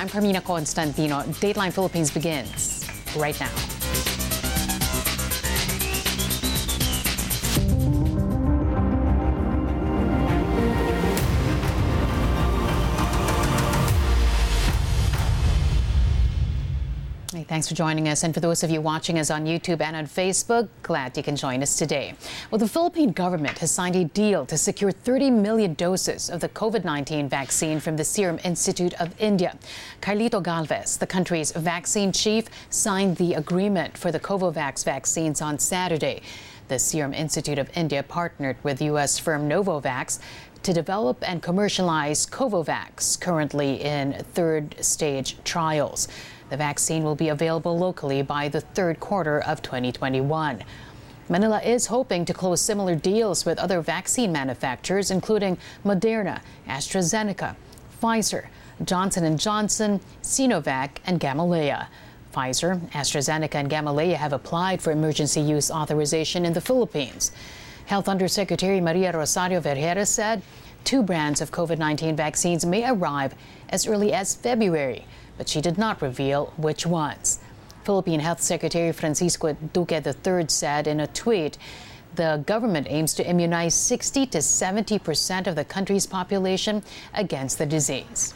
I'm Carmina Constantino. Dateline Philippines begins right now. Thanks for joining us. And for those of you watching us on YouTube and on Facebook, glad you can join us today. Well, the Philippine government has signed a deal to secure 30 million doses of the COVID 19 vaccine from the Serum Institute of India. Carlito Galvez, the country's vaccine chief, signed the agreement for the Covovax vaccines on Saturday. The Serum Institute of India partnered with U.S. firm Novavax to develop and commercialize Covovax, currently in third stage trials. The vaccine will be available locally by the third quarter of 2021. Manila is hoping to close similar deals with other vaccine manufacturers, including Moderna, AstraZeneca, Pfizer, Johnson & Johnson, Sinovac, and Gamaleya. Pfizer, AstraZeneca, and Gamaleya have applied for emergency use authorization in the Philippines. Health Undersecretary Maria Rosario Vergeire said two brands of COVID 19 vaccines may arrive as early as February but she did not reveal which ones. Philippine Health Secretary Francisco Duque III said in a tweet, the government aims to immunize 60 to 70 percent of the country's population against the disease.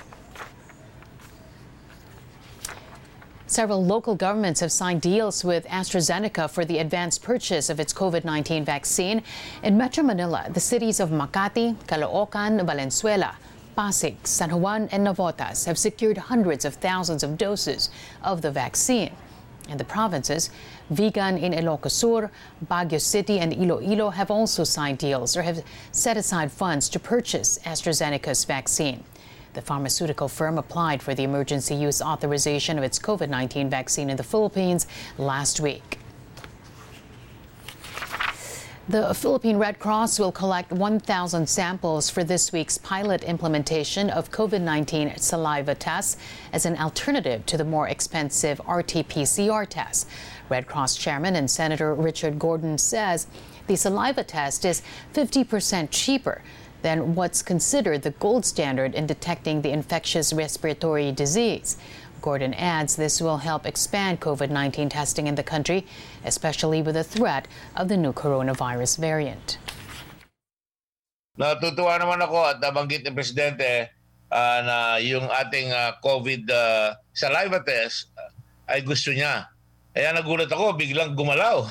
Several local governments have signed deals with AstraZeneca for the advanced purchase of its COVID 19 vaccine. In Metro Manila, the cities of Makati, Caloocan, Valenzuela, Pasig, San Juan, and Navotas have secured hundreds of thousands of doses of the vaccine. In the provinces, Vigan in Ilocos Sur, Baguio City, and Iloilo have also signed deals or have set aside funds to purchase AstraZeneca's vaccine. The pharmaceutical firm applied for the emergency use authorization of its COVID 19 vaccine in the Philippines last week. The Philippine Red Cross will collect 1,000 samples for this week's pilot implementation of COVID 19 saliva tests as an alternative to the more expensive RT PCR test. Red Cross Chairman and Senator Richard Gordon says the saliva test is 50% cheaper than what's considered the gold standard in detecting the infectious respiratory disease. Gordon adds this will help expand COVID 19 testing in the country, especially with the threat of the new coronavirus variant. Natutuwa naman ako at nabanggit ni Presidente uh, na yung ating uh, COVID uh, saliva test uh, ay gusto niya. Kaya nagulat ako, biglang gumalaw.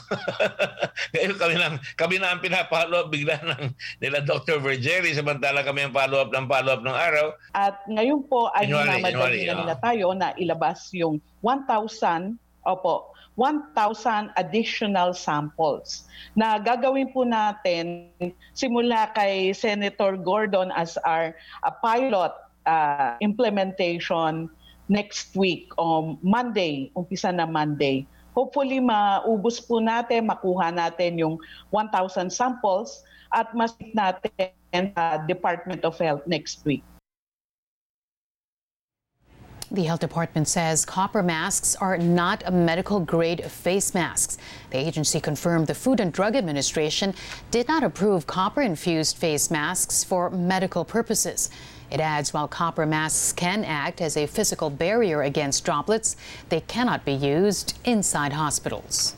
Ngayon kami, lang, kami na ang pinapalo bigla ng nila Dr. Vergeri, samantala kami ang follow-up ng follow-up ng araw. At ngayon po ay hinamadali na nila tayo na ilabas yung 1,000, opo, 1,000 additional samples na gagawin po natin simula kay Senator Gordon as our uh, pilot uh, implementation next week o Monday, umpisa na Monday. Hopefully maubos po natin, makuha natin yung 1,000 samples at masit natin uh, Department of Health next week. The health department says copper masks are not a medical grade face masks. The agency confirmed the Food and Drug Administration did not approve copper infused face masks for medical purposes. It adds while copper masks can act as a physical barrier against droplets, they cannot be used inside hospitals.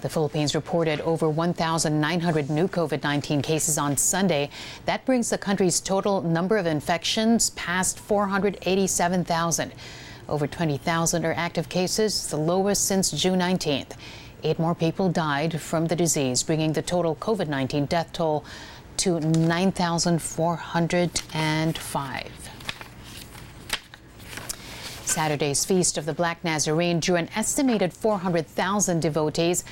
The Philippines reported over 1,900 new COVID 19 cases on Sunday. That brings the country's total number of infections past 487,000. Over 20,000 are active cases, the lowest since June 19th. Eight more people died from the disease, bringing the total COVID 19 death toll to 9,405. Saturday's Feast of the Black Nazarene drew an estimated 400,000 devotees,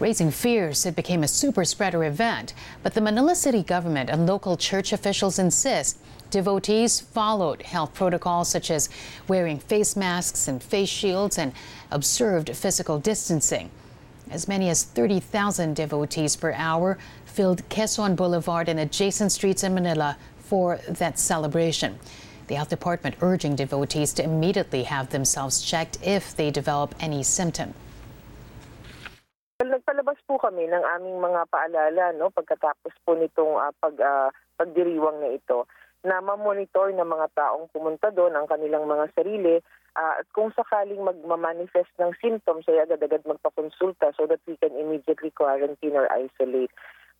raising fears it became a super spreader event. But the Manila City government and local church officials insist devotees followed health protocols such as wearing face masks and face shields and observed physical distancing. As many as 30,000 devotees per hour filled Quezon Boulevard and adjacent streets in Manila for that celebration. The health department urging devotees to immediately have themselves checked if they develop any symptom. Nagpalabas po kami ng aming mga paalala no pagkatapos po nitong uh, pag uh, pagdiriwang na ito na ma-monitor ng mga taong pumunta doon ang kanilang mga sarili uh, at kung sakaling magmamanifest ng symptoms ay agad-agad magpakonsulta so that we can immediately quarantine or isolate.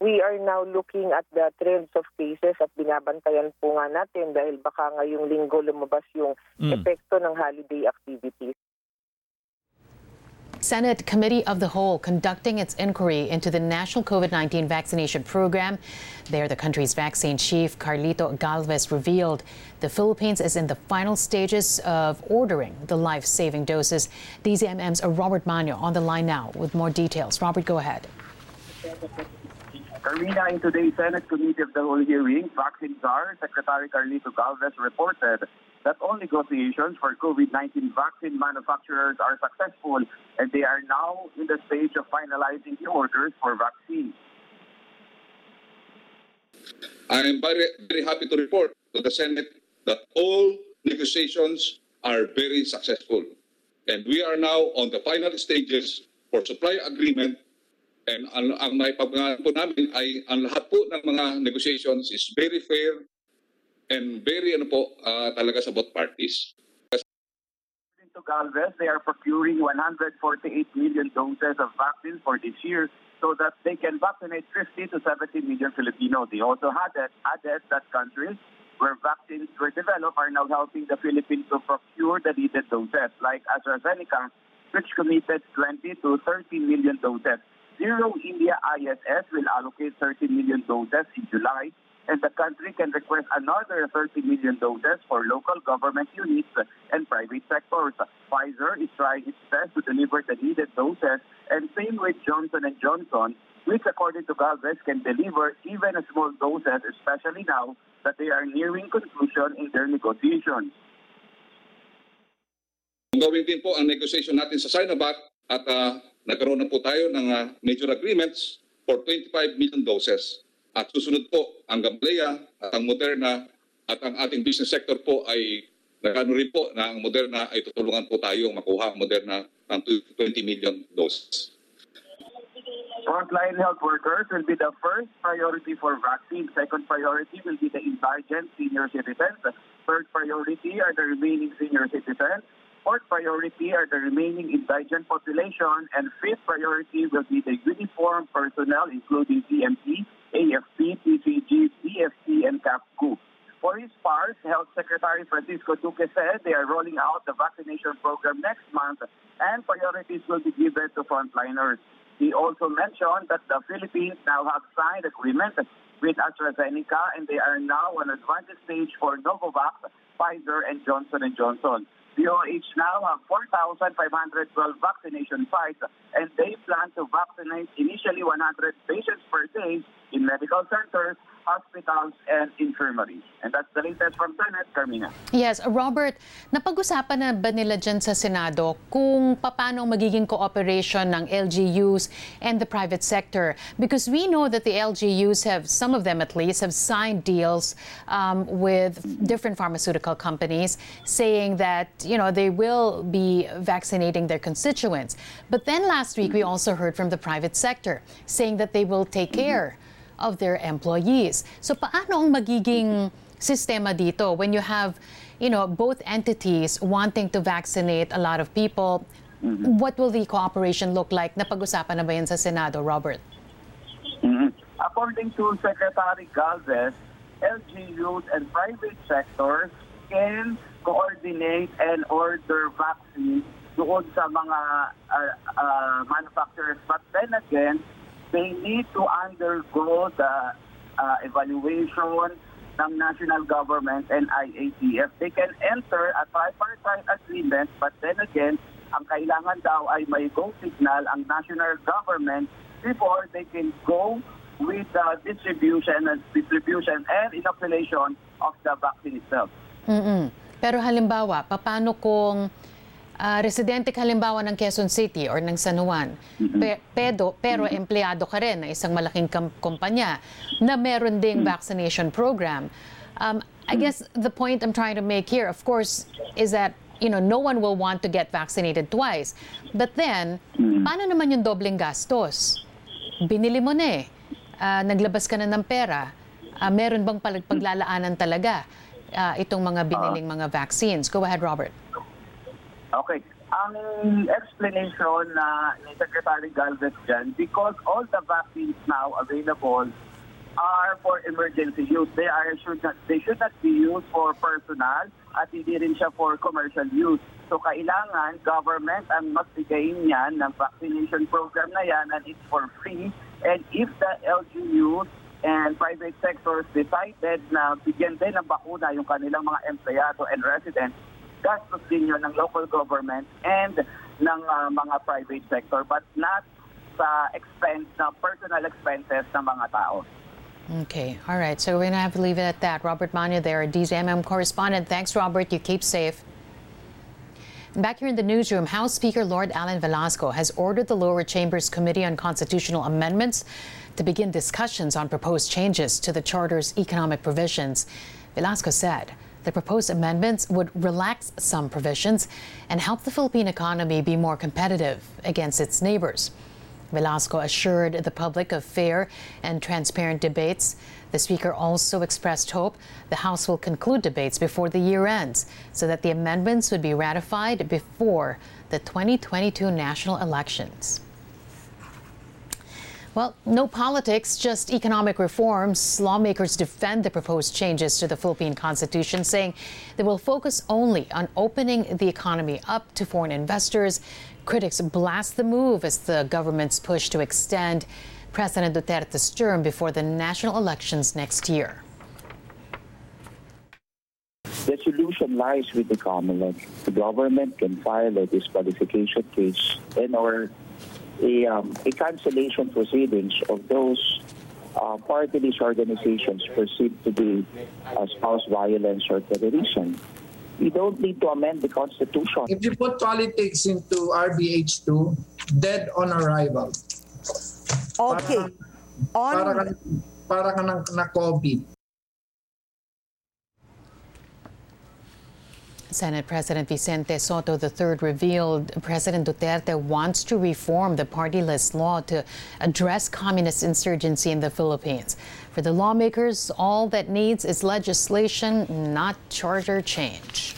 We are now looking at the trends of cases at binabantayan po nga natin dahil baka ngayong linggo lumabas yung mm. epekto ng holiday activities. Senate Committee of the Whole conducting its inquiry into the national COVID 19 vaccination program. There, the country's vaccine chief, Carlito Galvez, revealed the Philippines is in the final stages of ordering the life saving doses. DZMM's Robert Mano on the line now with more details. Robert, go ahead. Carmina, in today's Senate Committee of the Whole hearing, Vaccine Czar Secretary Carlito Galvez reported that all negotiations for COVID-19 vaccine manufacturers are successful and they are now in the stage of finalizing the orders for vaccines. I am very, very happy to report to the Senate that all negotiations are very successful. And we are now on the final stages for supply agreement And ang, ang may pagpangalan po namin ay ang lahat po ng mga negotiations is very fair and very ano po uh, talaga sa both parties. According to Galvez, they are procuring 148 million doses of vaccines for this year so that they can vaccinate 50 to 70 million Filipinos. They also added, added that countries where vaccines were developed are now helping the Philippines to procure the needed doses, like AstraZeneca, which committed 20 to 30 million doses. Zero India ISS will allocate 30 million doses in July, and the country can request another 30 million doses for local government units and private sectors. Pfizer is trying its best to deliver the needed doses, and same with Johnson & Johnson, which according to Galvez can deliver even a small doses, especially now that they are nearing conclusion in their negotiations. Gawin din po ang negotiation natin sa Sinovac at uh, nagkaroon na po tayo ng uh, major agreements for 25 million doses. At susunod po ang Gamaleya at ang Moderna at ang ating business sector po ay nagano rin po na ang Moderna ay tutulungan po tayo makuha ang Moderna ng 20 million doses. Frontline health workers will be the first priority for vaccine. Second priority will be the indigent senior citizens. Third priority are the remaining senior citizens. Fourth priority are the remaining indigent population, and fifth priority will be the uniformed personnel, including CMP, AFP, PCG, DFC, and CAPCU. For his part, Health Secretary Francisco Duque said they are rolling out the vaccination program next month, and priorities will be given to frontliners. He also mentioned that the Philippines now have signed agreement with AstraZeneca, and they are now on advanced stage for Novavax, Pfizer, and Johnson & Johnson. DOH now have 4,512 vaccination sites, and they plan to vaccinate initially 100 patients per day in medical centers, hospitals, and infirmaries. And that's the latest from Senate, Carmina. Yes, Robert, napag-usapan na ba nila dyan sa Senado kung paano magiging cooperation ng LGUs and the private sector? Because we know that the LGUs have, some of them at least, have signed deals um, with different pharmaceutical companies saying that, you know, they will be vaccinating their constituents. But then last week, we also heard from the private sector saying that they will take care of their employees. So paano ang magiging sistema dito when you have you know both entities wanting to vaccinate a lot of people? Mm-hmm. What will the cooperation look like? Napag-usapan na ba yan sa Senado, Robert? Mm-hmm. According to Secretary Galvez, LGUs and private sectors can coordinate and order vaccines doon sa mga uh, uh, manufacturers. But then again, they need to undergo the uh, evaluation ng national government and IATF. They can enter a tripartite agreement but then again, ang kailangan daw ay may go signal ang national government before they can go with the distribution and distribution and inoculation of the vaccine itself. Mm-mm. Pero halimbawa, paano kung uh, residente ka halimbawa ng Quezon City or ng San Juan, pe, pedo, pero empleyado ka rin ng isang malaking kumpanya na meron ding vaccination program. Um, I guess the point I'm trying to make here, of course, is that you know, no one will want to get vaccinated twice. But then, paano naman yung dobleng gastos? Binili mo na eh. Uh, naglabas ka na ng pera. ah, meron bang pag- paglalaanan talaga ah, itong mga biniling mga vaccines? Go ahead, Robert. Okay. Ang explanation na ni Secretary Galvez dyan, because all the vaccines now available are for emergency use. They are should not they should not be used for personal at hindi rin siya for commercial use. So kailangan government ang magbigayin yan ng vaccination program na yan and it's for free. And if the LGUs and private sectors decided na bigyan din ng bakuna yung kanilang mga empleyado and residents, gastos din yun ng local government and ng uh, mga private sector but not sa expense na personal expenses ng mga tao. Okay, all right. So we're going to have to leave it at that. Robert Mano there, DZMM correspondent. Thanks, Robert. You keep safe. Back here in the newsroom, House Speaker Lord Allan Velasco has ordered the lower chamber's Committee on Constitutional Amendments to begin discussions on proposed changes to the Charter's economic provisions. Velasco said the proposed amendments would relax some provisions and help the Philippine economy be more competitive against its neighbors. Velasco assured the public of fair and transparent debates. The Speaker also expressed hope the House will conclude debates before the year ends so that the amendments would be ratified before the 2022 national elections. Well, no politics, just economic reforms. Lawmakers defend the proposed changes to the Philippine Constitution, saying they will focus only on opening the economy up to foreign investors. Critics blast the move as the government's push to extend President Duterte's term before the national elections next year. The solution lies with the Commonwealth. The government can file a disqualification case and or a, um, a cancellation proceedings of those uh, party list organizations perceived to be uh, spouse violence or terrorism. We don't need to amend the Constitution. If you put politics into RBH2, dead on arrival. Okay. Para On para ka ng, na Senate President Vicente Sotto III revealed President Duterte wants to reform the party list law to address communist insurgency in the Philippines. For the lawmakers, all that needs is legislation, not charter change.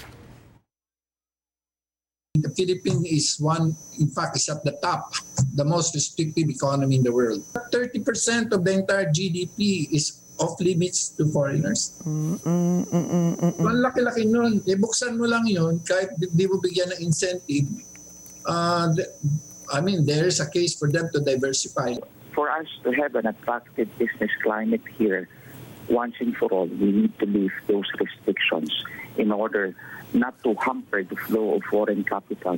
The Philippines is one, in fact, is at the top, the most restrictive economy in the world. 30% of the entire GDP is off limits to foreigners. Ang laki-laki nun. E buksan mo lang yun, kahit di di mo bigyan ng incentive, uh, th- I mean, there is a case for them to diversify. For us to have an attractive business climate here, once and for all, we need to lift those restrictions in order not to hamper the flow of foreign capital.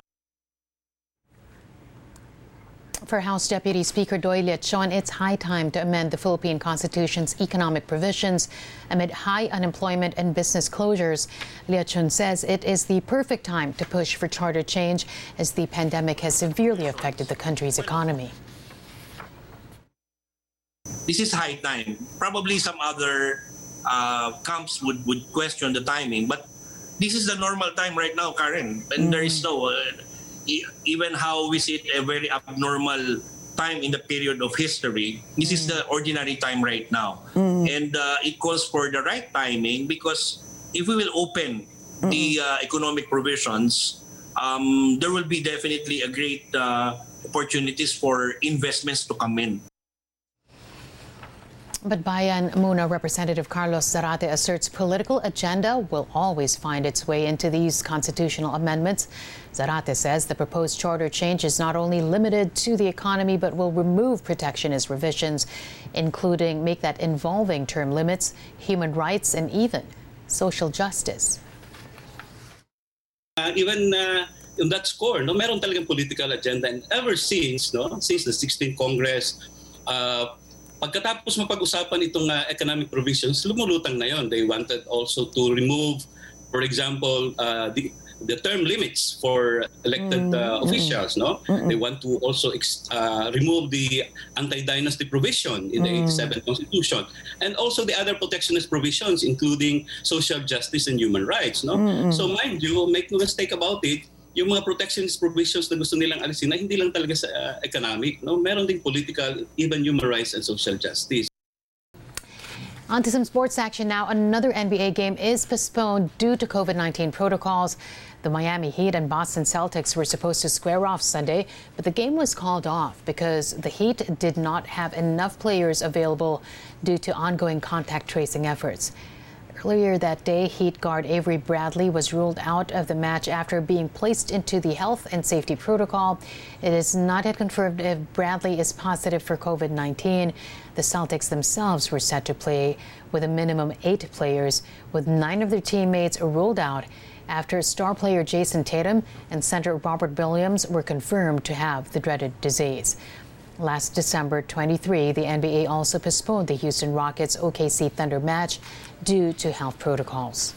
For House Deputy Speaker Doy Leachon, it's high time to amend the Philippine Constitution's economic provisions amid high unemployment and business closures. Leachon says it is the perfect time to push for charter change as the pandemic has severely affected the country's economy. this is high time. Probably some other uh, camps would, would question the timing, but this is the normal time right now, Karen. And there is no, uh, even how we see it, a very abnormal time in the period of history. This is the ordinary time right now. And uh, it calls for the right timing because if we will open the uh, economic provisions, um, there will be definitely a great uh, opportunities for investments to come in. But Bayan Muna Representative Carlos Zarate asserts political agenda will always find its way into these constitutional amendments. Zarate says the proposed charter change is not only limited to the economy but will remove protectionist revisions, including make that involving term limits, human rights, and even social justice. uh, even uh, on that score, no, meron talagang political agenda. And ever since, no, since the 16th Congress, uh, pagkatapos mapag-usapan itong uh, economic provisions, lumulutang na yon. They wanted also to remove, for example, uh, the the term limits for elected uh, officials no? They want to also ex- uh, remove the anti-dynasty provision in the 87th constitution. And also the other protectionist provisions including social justice and human rights no? So mind you make no mistake about it yung mga protectionist provisions na gusto nilang alisin na hindi lang talaga sa uh, economic no meron ding political even human rights and social justice On to some sports action now. Another NBA game is postponed due to COVID 19 protocols. The Miami Heat and Boston Celtics were supposed to square off Sunday, but the game was called off because the Heat did not have enough players available due to ongoing contact tracing efforts. Earlier that day, Heat guard Avery Bradley was ruled out of the match after being placed into the health and safety protocol. It is not yet confirmed if Bradley is positive for COVID 19. The Celtics themselves were set to play with a minimum eight players, with nine of their teammates ruled out after star player Jayson Tatum and center Robert Williams were confirmed to have the dreaded disease. Last December 23, the NBA also postponed the Houston Rockets OKC Thunder match due to health protocols.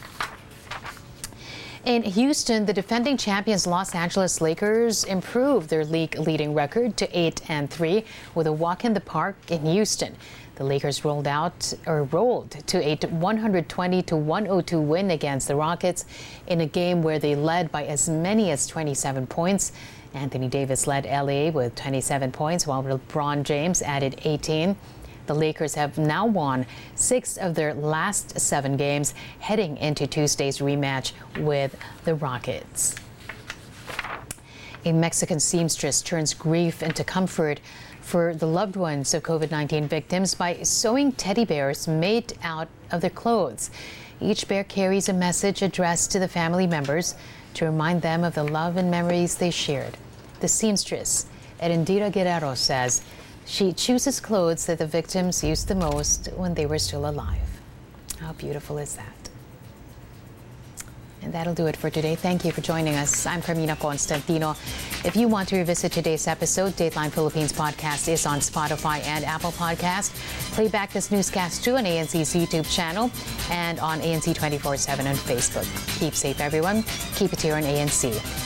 In Houston, the defending champions Los Angeles Lakers improved their league leading record to 8 and 3 with a walk in the park in Houston. The Lakers rolled out or rolled to a 120 to 102 win against the Rockets in a game where they led by as many as 27 points. Anthony Davis led LA with 27 points, while LeBron James added 18. The Lakers have now won six of their last seven games, heading into Tuesday's rematch with the Rockets. A Mexican seamstress turns grief into comfort for the loved ones of COVID 19 victims by sewing teddy bears made out of their clothes. Each bear carries a message addressed to the family members to remind them of the love and memories they shared. The seamstress, Erendira Guerrero, says she chooses clothes that the victims used the most when they were still alive. How beautiful is that? And that'll do it for today. Thank you for joining us. I'm Carmina Constantino. If you want to revisit today's episode, Dateline Philippines podcast is on Spotify and Apple Podcast. Play back this newscast too on ANC's YouTube channel and on ANC 24-7 on Facebook. Keep safe, everyone. Keep it here on ANC.